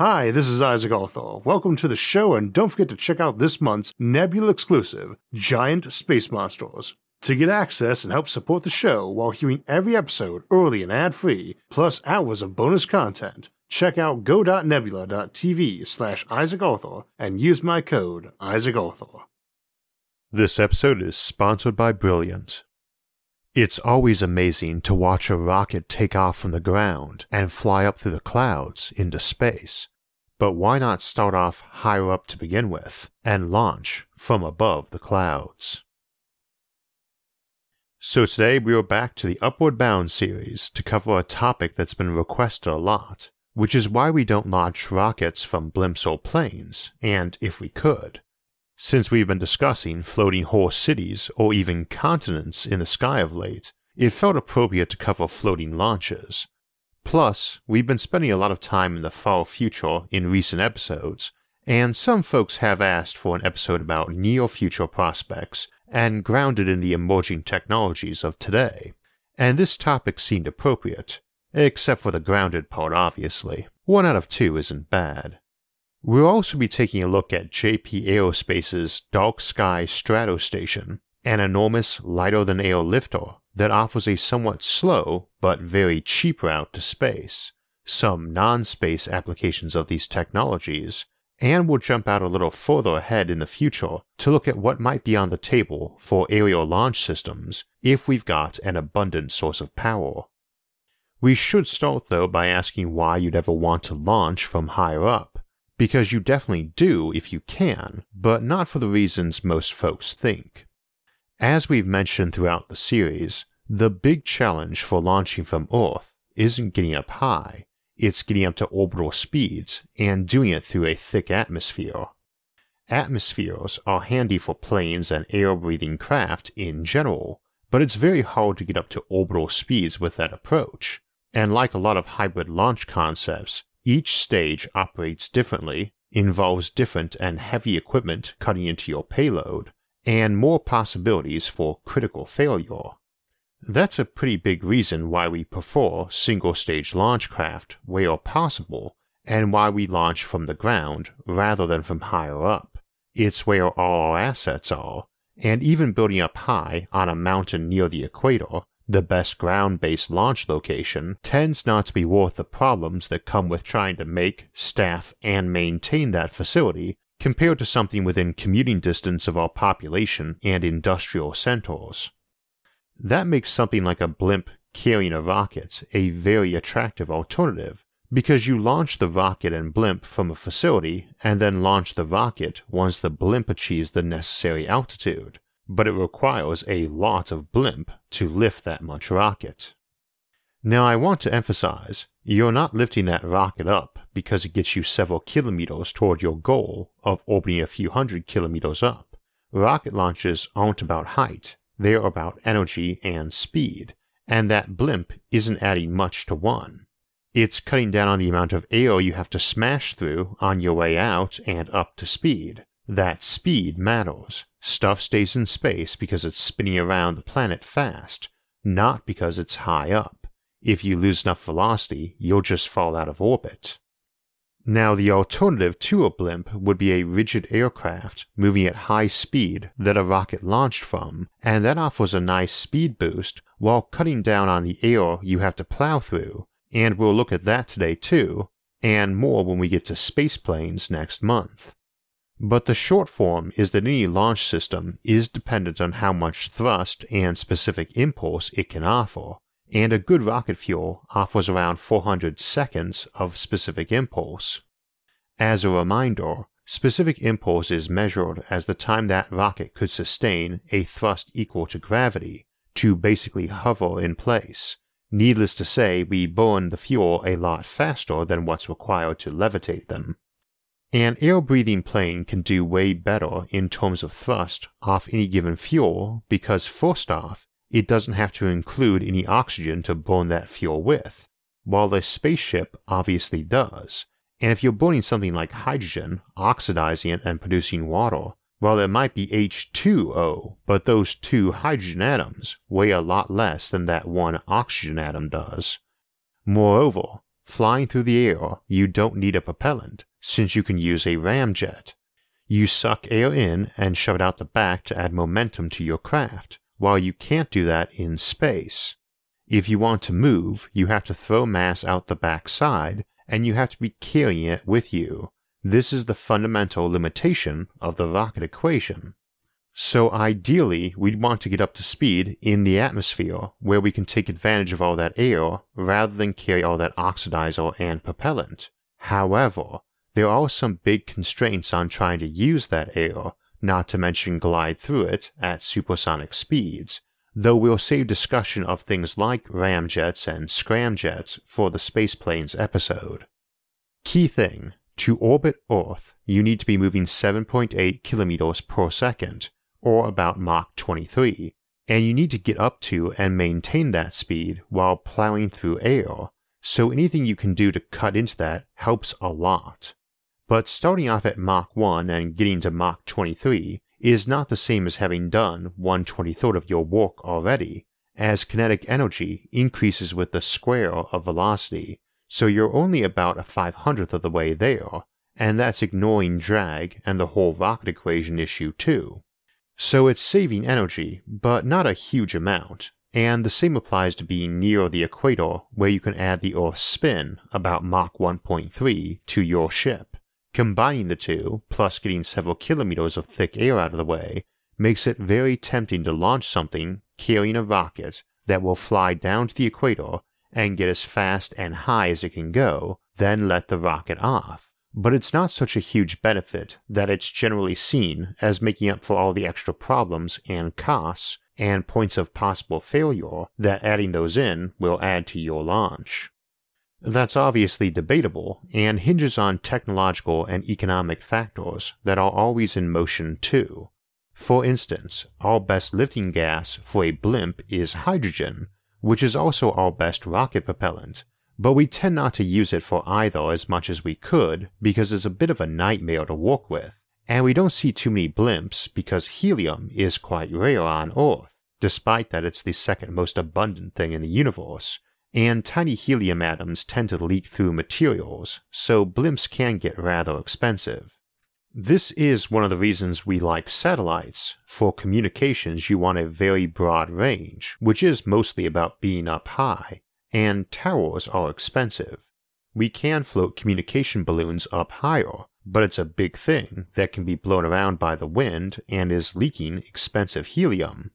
Hi, this is Isaac Arthur. Welcome to the show, and don't forget to check out this month's Nebula exclusive, Giant Space Monsters. To get access and help support the show while hearing every episode early and ad free, plus hours of bonus content, check out go.nebula.tv slash Isaac Arthur and use my code Isaac Arthur. This episode is sponsored by Brilliant. It's always amazing to watch a rocket take off from the ground and fly up through the clouds into space. But why not start off higher up to begin with and launch from above the clouds? So today we are back to the Upward Bound series to cover a topic that's been requested a lot, which is why we don't launch rockets from blimps or planes, and if we could. Since we've been discussing floating whole cities or even continents in the sky of late, it felt appropriate to cover floating launches. Plus, we've been spending a lot of time in the far future in recent episodes, and some folks have asked for an episode about near future prospects and grounded in the emerging technologies of today. And this topic seemed appropriate, except for the grounded part, obviously. One out of two isn't bad. We'll also be taking a look at JP Aerospace's Dark Sky Strato Station, an enormous lighter than air lifter that offers a somewhat slow but very cheap route to space, some non space applications of these technologies, and we'll jump out a little further ahead in the future to look at what might be on the table for aerial launch systems if we've got an abundant source of power. We should start though by asking why you'd ever want to launch from higher up, because you definitely do if you can, but not for the reasons most folks think. As we've mentioned throughout the series, the big challenge for launching from Earth isn't getting up high, it's getting up to orbital speeds and doing it through a thick atmosphere. Atmospheres are handy for planes and air breathing craft in general, but it's very hard to get up to orbital speeds with that approach. And like a lot of hybrid launch concepts, each stage operates differently, involves different and heavy equipment cutting into your payload, and more possibilities for critical failure. That's a pretty big reason why we prefer single stage launch craft where possible, and why we launch from the ground rather than from higher up. It's where all our assets are, and even building up high on a mountain near the equator, the best ground based launch location, tends not to be worth the problems that come with trying to make, staff, and maintain that facility compared to something within commuting distance of our population and industrial centers. That makes something like a blimp carrying a rocket a very attractive alternative because you launch the rocket and blimp from a facility and then launch the rocket once the blimp achieves the necessary altitude, but it requires a lot of blimp to lift that much rocket. Now, I want to emphasize you're not lifting that rocket up because it gets you several kilometers toward your goal of orbiting a few hundred kilometers up. Rocket launches aren't about height, they're about energy and speed, and that blimp isn't adding much to one. It's cutting down on the amount of air you have to smash through on your way out and up to speed. That speed matters. Stuff stays in space because it's spinning around the planet fast, not because it's high up. If you lose enough velocity, you'll just fall out of orbit. Now, the alternative to a blimp would be a rigid aircraft moving at high speed that a rocket launched from, and that offers a nice speed boost while cutting down on the air you have to plow through. And we'll look at that today too, and more when we get to space planes next month. But the short form is that any launch system is dependent on how much thrust and specific impulse it can offer, and a good rocket fuel offers around 400 seconds of specific impulse. As a reminder, specific impulse is measured as the time that rocket could sustain a thrust equal to gravity to basically hover in place. Needless to say, we burn the fuel a lot faster than what's required to levitate them. An air breathing plane can do way better in terms of thrust off any given fuel because, first off, it doesn't have to include any oxygen to burn that fuel with, while a spaceship obviously does. And if you're burning something like hydrogen, oxidizing it and producing water, well, it might be H2O, but those two hydrogen atoms weigh a lot less than that one oxygen atom does. Moreover, flying through the air, you don't need a propellant, since you can use a ramjet. You suck air in and shove it out the back to add momentum to your craft, while you can't do that in space. If you want to move, you have to throw mass out the back side, and you have to be carrying it with you. This is the fundamental limitation of the rocket equation. So ideally, we'd want to get up to speed in the atmosphere where we can take advantage of all that air rather than carry all that oxidizer and propellant. However, there are some big constraints on trying to use that air, not to mention glide through it at supersonic speeds, though we'll save discussion of things like ramjets and scramjets for the spaceplanes episode. Key thing to orbit Earth, you need to be moving 7.8 kilometers per second, or about Mach 23, and you need to get up to and maintain that speed while plowing through air, so anything you can do to cut into that helps a lot. But starting off at Mach 1 and getting to Mach 23 is not the same as having done 1 23rd of your work already, as kinetic energy increases with the square of velocity, so you're only about a 500th of the way there, and that's ignoring drag and the whole rocket equation issue too. So it's saving energy, but not a huge amount, and the same applies to being near the equator where you can add the Earth's spin, about Mach 1.3, to your ship. Combining the two, plus getting several kilometers of thick air out of the way, makes it very tempting to launch something carrying a rocket that will fly down to the equator and get as fast and high as it can go, then let the rocket off but it's not such a huge benefit that it's generally seen as making up for all the extra problems and costs and points of possible failure that adding those in will add to your launch. That's obviously debatable and hinges on technological and economic factors that are always in motion too. For instance, our best lifting gas for a blimp is hydrogen, which is also our best rocket propellant, but we tend not to use it for either as much as we could because it's a bit of a nightmare to work with, and we don't see too many blimps because helium is quite rare on Earth, despite that it's the second most abundant thing in the universe, and tiny helium atoms tend to leak through materials, so blimps can get rather expensive. This is one of the reasons we like satellites. For communications, you want a very broad range, which is mostly about being up high, and towers are expensive. We can float communication balloons up higher, but it's a big thing that can be blown around by the wind and is leaking expensive helium.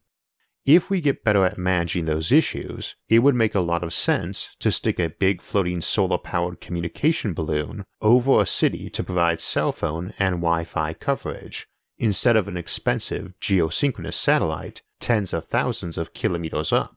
If we get better at managing those issues, it would make a lot of sense to stick a big floating solar powered communication balloon over a city to provide cell phone and Wi Fi coverage, instead of an expensive geosynchronous satellite tens of thousands of kilometers up.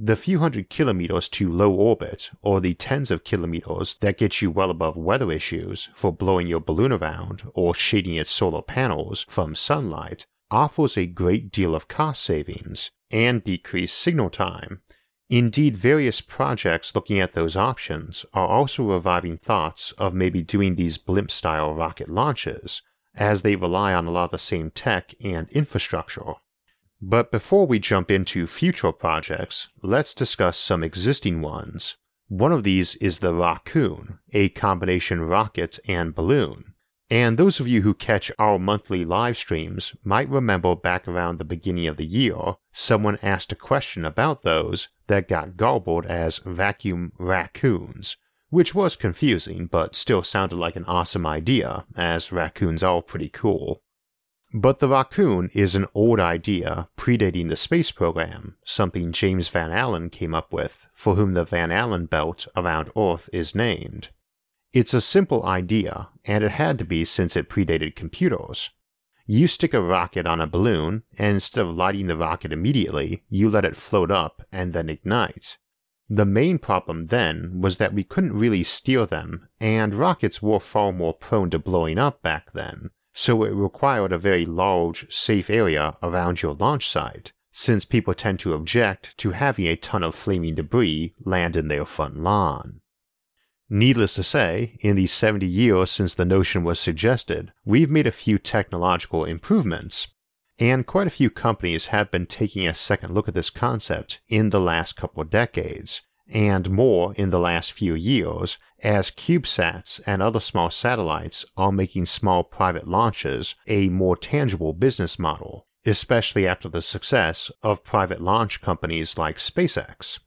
The few hundred kilometers to low orbit, or the tens of kilometers that get you well above weather issues for blowing your balloon around or shading its solar panels from sunlight, offers a great deal of cost savings and decreased signal time. Indeed, various projects looking at those options are also reviving thoughts of maybe doing these blimp style rocket launches, as they rely on a lot of the same tech and infrastructure. But before we jump into future projects, let's discuss some existing ones. One of these is the Rockoon, a combination rocket and balloon. And those of you who catch our monthly live streams might remember back around the beginning of the year, someone asked a question about those that got garbled as vacuum raccoons, which was confusing but still sounded like an awesome idea, as raccoons are pretty cool. But the rockoon is an old idea predating the space program, something James Van Allen came up with, for whom the Van Allen belt around Earth is named. It's a simple idea, and it had to be since it predated computers. You stick a rocket on a balloon, and instead of lighting the rocket immediately, you let it float up and then ignite. The main problem then was that we couldn't really steer them, and rockets were far more prone to blowing up back then, so it required a very large, safe area around your launch site, since people tend to object to having a ton of flaming debris land in their front lawn. Needless to say, in the 70 years since the notion was suggested, we've made a few technological improvements, and quite a few companies have been taking a second look at this concept in the last couple of decades, and more in the last few years as CubeSats and other small satellites are making small private launches a more tangible business model, especially after the success of private launch companies like SpaceX.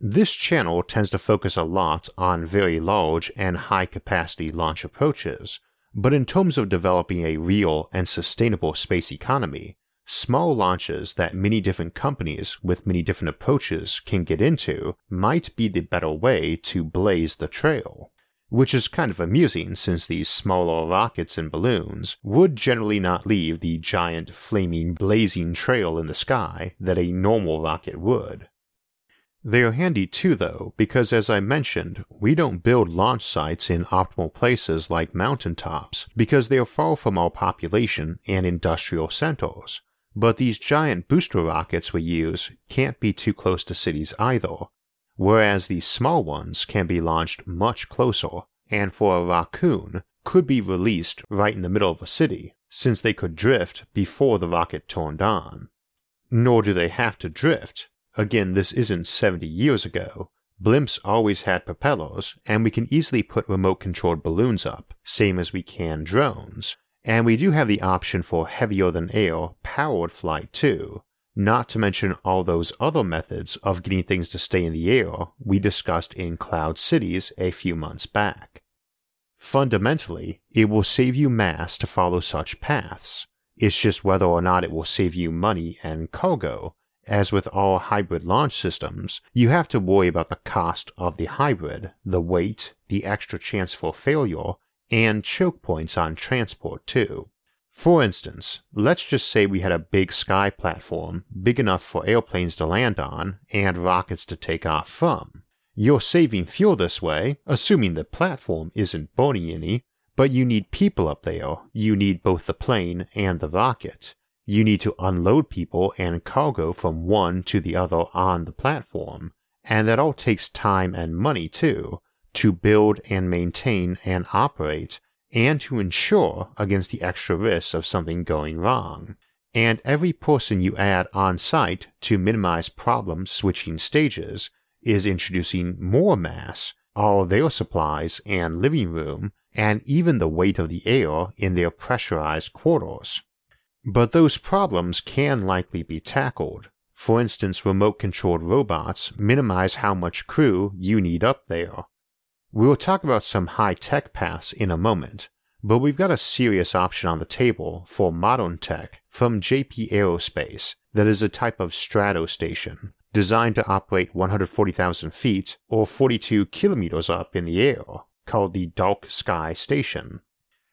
This channel tends to focus a lot on very large and high capacity launch approaches, but in terms of developing a real and sustainable space economy, small launches that many different companies with many different approaches can get into might be the better way to blaze the trail. Which is kind of amusing since these smaller rockets and balloons would generally not leave the giant flaming blazing trail in the sky that a normal rocket would. They are handy too, though, because as I mentioned, we don't build launch sites in optimal places like mountaintops because they are far from our population and industrial centers. But these giant booster rockets we use can't be too close to cities either, whereas these small ones can be launched much closer, and for a rockoon, could be released right in the middle of a city, since they could drift before the rocket turned on. Nor do they have to drift, Again, this isn't 70 years ago. Blimps always had propellers, and we can easily put remote controlled balloons up, same as we can drones. And we do have the option for heavier than air powered flight too, not to mention all those other methods of getting things to stay in the air we discussed in Cloud Cities a few months back. Fundamentally, it will save you mass to follow such paths. It's just whether or not it will save you money and cargo, as with all hybrid launch systems, you have to worry about the cost of the hybrid, the weight, the extra chance for failure, and choke points on transport too. For instance, let's just say we had a big sky platform big enough for airplanes to land on and rockets to take off from. You're saving fuel this way, assuming the platform isn't burning any, but you need people up there. You need both the plane and the rocket. You need to unload people and cargo from one to the other on the platform, and that all takes time and money too, to build and maintain and operate, and to ensure against the extra risks of something going wrong. And every person you add on site to minimize problems switching stages is introducing more mass, all their supplies and living room, and even the weight of the air in their pressurized quarters. But those problems can likely be tackled. For instance, remote controlled robots minimize how much crew you need up there. We will talk about some high tech paths in a moment, but we've got a serious option on the table for modern tech from JP Aerospace that is a type of strato station designed to operate 140,000 feet or 42 kilometers up in the air, called the Dark Sky Station.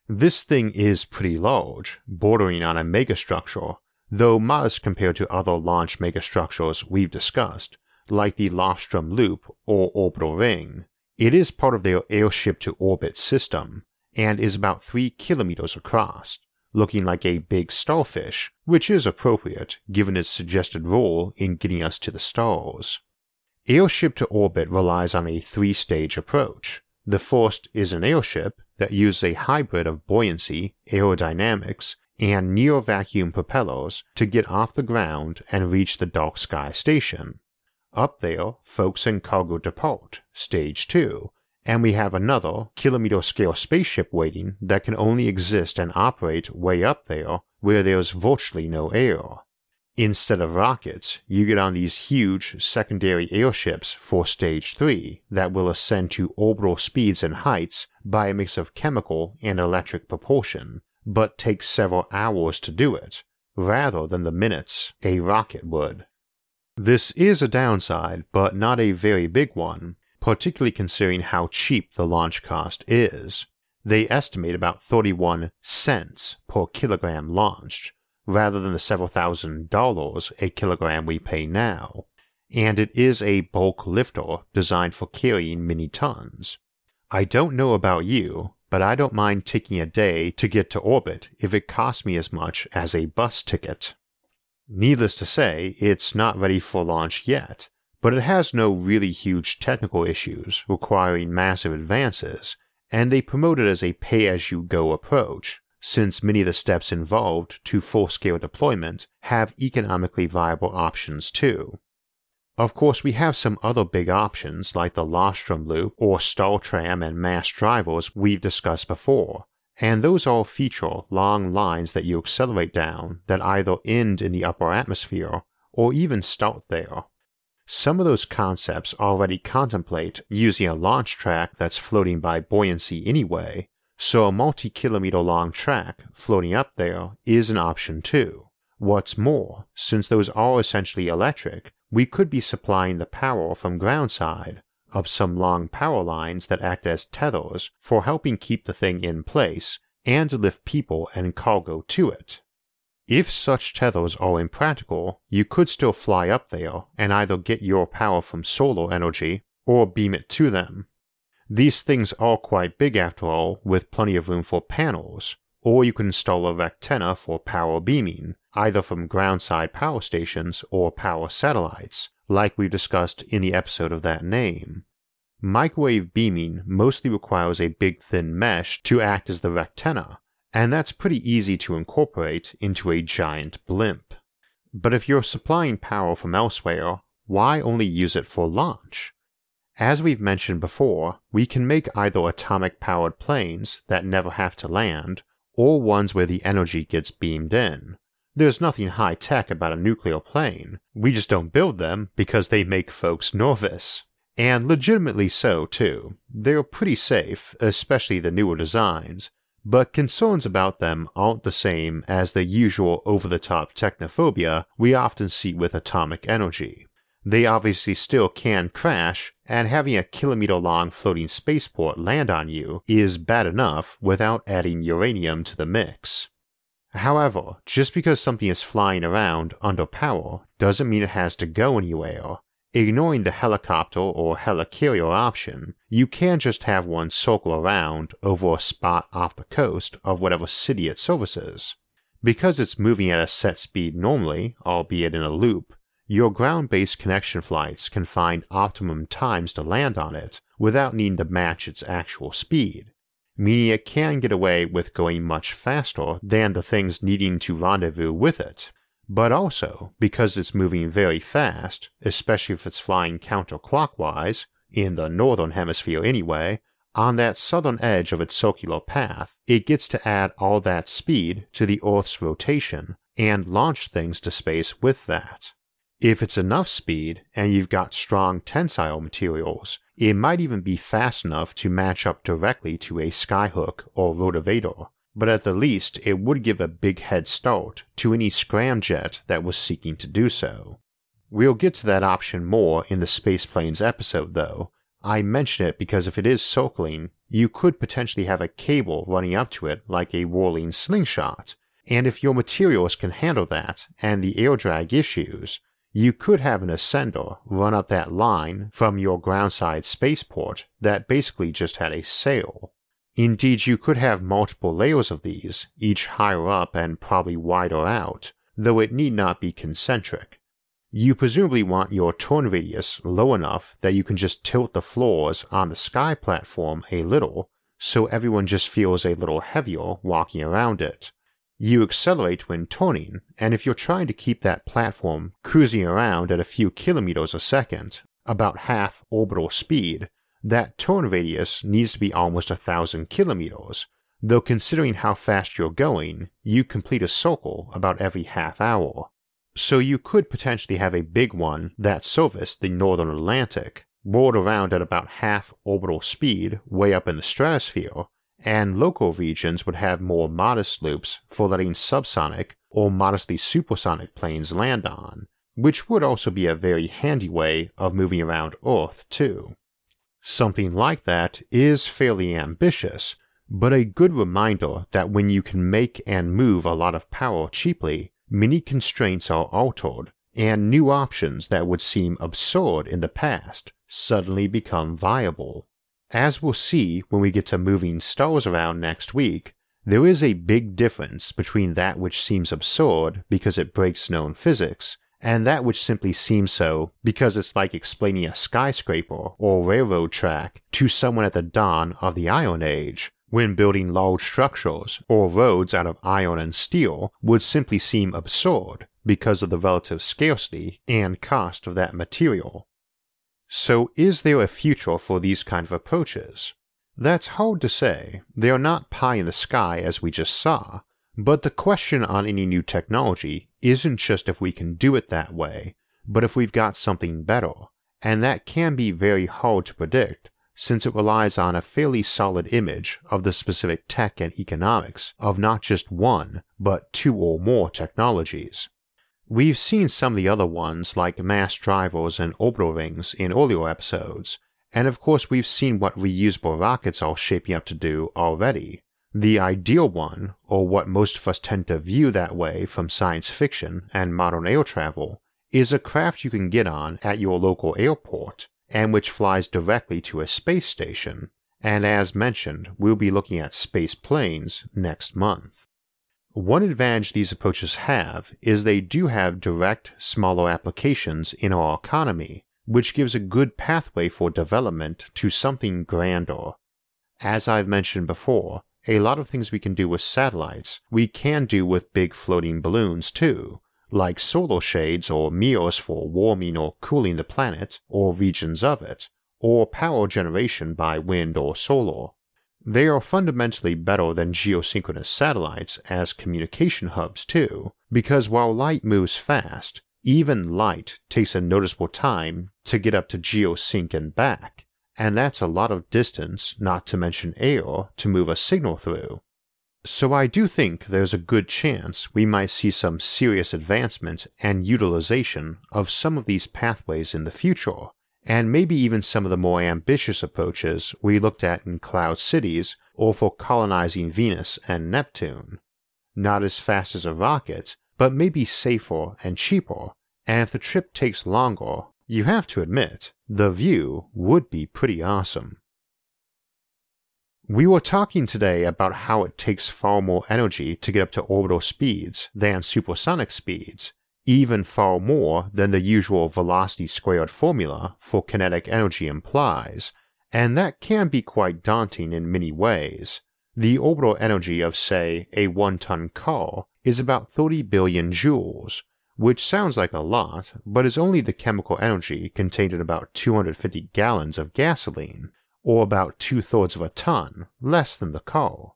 This thing is pretty large, bordering on a megastructure, though modest compared to other launch megastructures we've discussed, like the Lofstrom Loop or Orbital Ring. It is part of their airship to orbit system, and is about 3 kilometers across, looking like a big starfish, which is appropriate given its suggested role in getting us to the stars. Airship to orbit relies on a three stage approach. The first is an airship that uses a hybrid of buoyancy, aerodynamics, and near vacuum propellers to get off the ground and reach the dark sky station. Up there, folks in cargo depart, stage 2, and we have another kilometer scale spaceship waiting that can only exist and operate way up there where there's virtually no air. Instead of rockets, you get on these huge secondary airships for Stage 3 that will ascend to orbital speeds and heights by a mix of chemical and electric propulsion, but take several hours to do it, rather than the minutes a rocket would. This is a downside, but not a very big one, particularly considering how cheap the launch cost is. They estimate about 31 cents per kilogram launched, rather than the several thousand dollars a kilogram we pay now, and it is a bulk lifter designed for carrying many tons. I don't know about you, but I don't mind taking a day to get to orbit if it costs me as much as a bus ticket. Needless to say, it's not ready for launch yet, but it has no really huge technical issues requiring massive advances, and they promote it as a pay as you go approach, since many of the steps involved to full scale deployment have economically viable options too. Of course, we have some other big options like the Lofstrom Loop or Startram and Mass Drivers we've discussed before, and those all feature long lines that you accelerate down that either end in the upper atmosphere or even start there. Some of those concepts already contemplate using a launch track that's floating by buoyancy anyway, so a multi kilometer long track floating up there is an option too. What's more, since those are essentially electric, we could be supplying the power from groundside of some long power lines that act as tethers for helping keep the thing in place and lift people and cargo to it. If such tethers are impractical, you could still fly up there and either get your power from solar energy or beam it to them. These things are quite big after all, with plenty of room for panels, or you can install a rectenna for power beaming, either from groundside power stations or power satellites, like we discussed in the episode of that name. Microwave beaming mostly requires a big thin mesh to act as the rectenna, and that's pretty easy to incorporate into a giant blimp. But if you're supplying power from elsewhere, why only use it for launch? As we've mentioned before, we can make either atomic powered planes that never have to land, or ones where the energy gets beamed in. There's nothing high tech about a nuclear plane, we just don't build them because they make folks nervous. And legitimately so, too. They're pretty safe, especially the newer designs, but concerns about them aren't the same as the usual over the top technophobia we often see with atomic energy. They obviously still can crash, and having a kilometer long floating spaceport land on you is bad enough without adding uranium to the mix. However, just because something is flying around under power doesn't mean it has to go anywhere, Ignoring the helicopter or helicarrier option, you can just have one circle around over a spot off the coast of whatever city it services. Because it's moving at a set speed normally, albeit in a loop, your ground based connection flights can find optimum times to land on it without needing to match its actual speed, meaning it can get away with going much faster than the things needing to rendezvous with it, but also because it's moving very fast, especially if it's flying counterclockwise, in the northern hemisphere anyway, on that southern edge of its circular path, it gets to add all that speed to the Earth's rotation and launch things to space with that. If it's enough speed and you've got strong tensile materials, it might even be fast enough to match up directly to a skyhook or rotavator, but at the least it would give a big head start to any scramjet that was seeking to do so. We'll get to that option more in the Space Planes episode, though. I mention it because if it is circling, you could potentially have a cable running up to it like a whirling slingshot, and if your materials can handle that and the air drag issues, you could have an ascender run up that line from your groundside spaceport that basically just had a sail. Indeed, you could have multiple layers of these, each higher up and probably wider out, though it need not be concentric. You presumably want your turn radius low enough that you can just tilt the floors on the sky platform a little, so everyone just feels a little heavier walking around it. You accelerate when turning, and if you're trying to keep that platform cruising around at a few kilometers a second, about half orbital speed, that turn radius needs to be almost a thousand kilometers, though considering how fast you're going, you complete a circle about every half hour. So you could potentially have a big one that serviced the northern Atlantic, rolled around at about half orbital speed way up in the stratosphere, and local regions would have more modest loops for letting subsonic or modestly supersonic planes land on, which would also be a very handy way of moving around Earth, too. Something like that is fairly ambitious, but a good reminder that when you can make and move a lot of power cheaply, many constraints are altered, and new options that would seem absurd in the past suddenly become viable. As we'll see when we get to moving stars around next week, there is a big difference between that which seems absurd because it breaks known physics and that which simply seems so because it's like explaining a skyscraper or railroad track to someone at the dawn of the Iron Age, when building large structures or roads out of iron and steel would simply seem absurd because of the relative scarcity and cost of that material. So, is there a future for these kind of approaches? That's hard to say. They are not pie in the sky as we just saw, but the question on any new technology isn't just if we can do it that way, but if we've got something better, and that can be very hard to predict since it relies on a fairly solid image of the specific tech and economics of not just one, but two or more technologies. We've seen some of the other ones like mass drivers and orbital rings in earlier episodes, and of course we've seen what reusable rockets are shaping up to do already. The ideal one, or what most of us tend to view that way from science fiction and modern air travel, is a craft you can get on at your local airport and which flies directly to a space station. And as mentioned, we'll be looking at space planes next month. One advantage these approaches have is they do have direct, smaller applications in our economy, which gives a good pathway for development to something grander. As I've mentioned before, a lot of things we can do with satellites, we can do with big floating balloons too, like solar shades or mirrors for warming or cooling the planet or regions of it, or power generation by wind or solar. They are fundamentally better than geosynchronous satellites as communication hubs too, because while light moves fast, even light takes a noticeable time to get up to geosync and back, and that's a lot of distance, not to mention air, to move a signal through. So I do think there's a good chance we might see some serious advancement and utilization of some of these pathways in the future, and maybe even some of the more ambitious approaches we looked at in Cloud Cities or for colonizing Venus and Neptune. Not as fast as a rocket, but maybe safer and cheaper, and if the trip takes longer, you have to admit, the view would be pretty awesome. We were talking today about how it takes far more energy to get up to orbital speeds than supersonic speeds, even far more than the usual velocity squared formula for kinetic energy implies, and that can be quite daunting in many ways. The orbital energy of, say, a one ton car is about 30 billion joules, which sounds like a lot, but is only the chemical energy contained in about 250 gallons of gasoline or about two thirds of a ton, less than the car.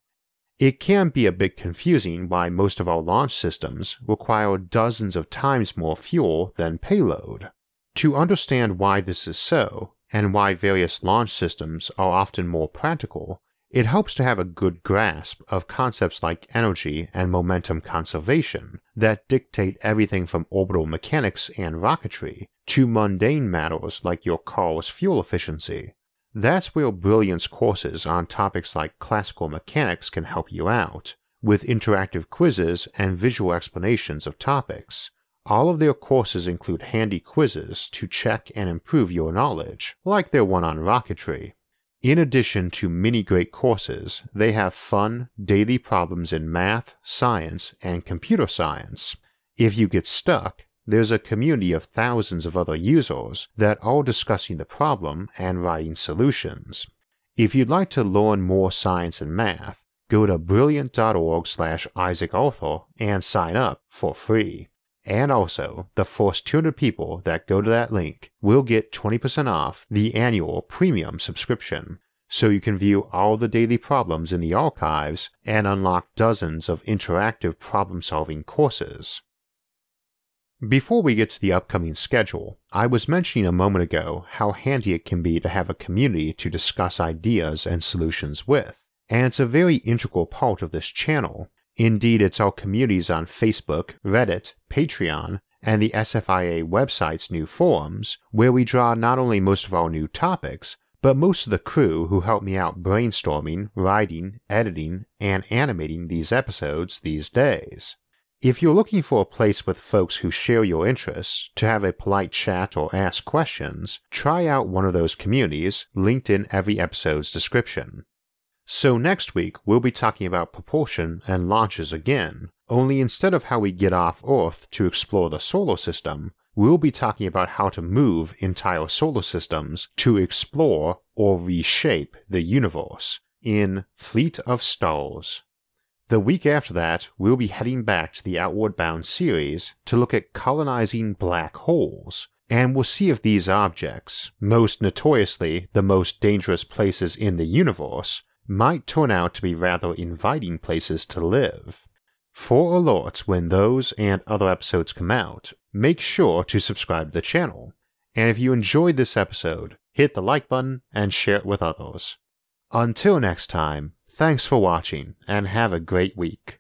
It can be a bit confusing why most of our launch systems require dozens of times more fuel than payload. To understand why this is so, and why various launch systems are often more practical, it helps to have a good grasp of concepts like energy and momentum conservation that dictate everything from orbital mechanics and rocketry to mundane matters like your car's fuel efficiency. That's where Brilliant's courses on topics like classical mechanics can help you out, with interactive quizzes and visual explanations of topics. All of their courses include handy quizzes to check and improve your knowledge, like their one on rocketry. In addition to many great courses, they have fun, daily problems in math, science, and computer science. If you get stuck, there's a community of thousands of other users that are discussing the problem and writing solutions. If you'd like to learn more science and math, go to brilliant.org slash Isaac and sign up for free. And also, the first 200 people that go to that link will get 20% off the annual premium subscription, so you can view all the daily problems in the archives and unlock dozens of interactive problem solving courses. Before we get to the upcoming schedule, I was mentioning a moment ago how handy it can be to have a community to discuss ideas and solutions with, and it's a very integral part of this channel. Indeed, it's our communities on Facebook, Reddit, Patreon, and the SFIA website's new forums, where we draw not only most of our new topics, but most of the crew who help me out brainstorming, writing, editing, and animating these episodes these days. If you're looking for a place with folks who share your interests to have a polite chat or ask questions, try out one of those communities linked in every episode's description. So next week we'll be talking about propulsion and launches again, only instead of how we get off Earth to explore the solar system, we'll be talking about how to move entire solar systems to explore or reshape the universe in Fleet of Stars. The week after that, we'll be heading back to the Outward Bound series to look at colonizing black holes, and we'll see if these objects, most notoriously the most dangerous places in the universe, might turn out to be rather inviting places to live. For alerts when those and other episodes come out, make sure to subscribe to the channel. And if you enjoyed this episode, hit the like button and share it with others. Until next time, thanks for watching and have a great week.